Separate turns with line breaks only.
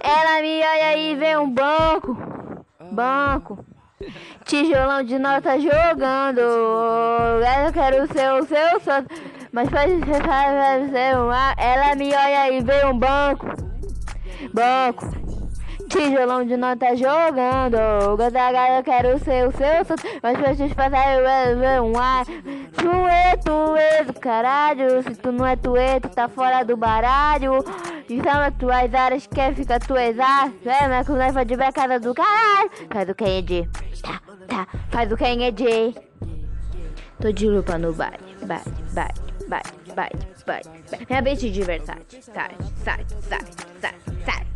Ela me olha e vê um banco. Banco. Tijolão de nota jogando. Eu quero ser o seu santo. Mas pode ser uma. Ela me olha e vê um banco. Banco. Tijolão de nota jogando. Gozaga, eu quero ser o seu santo. Mas pra te passar eu ver um ar. Tuê, é do caralho. Se tu não é tuê, tu tá fora do baralho. São as tuas áreas, quer ficar tuas áreas. É, mas quando é vai de casa do caralho. Faz o Kennedy. É tá, tá. Faz o Kennedy. É Tô de lupa no baile, baile, baile, baile, baile, baile. baile. Minha bitch de verdade. Sai, sai, sai, sai, sai.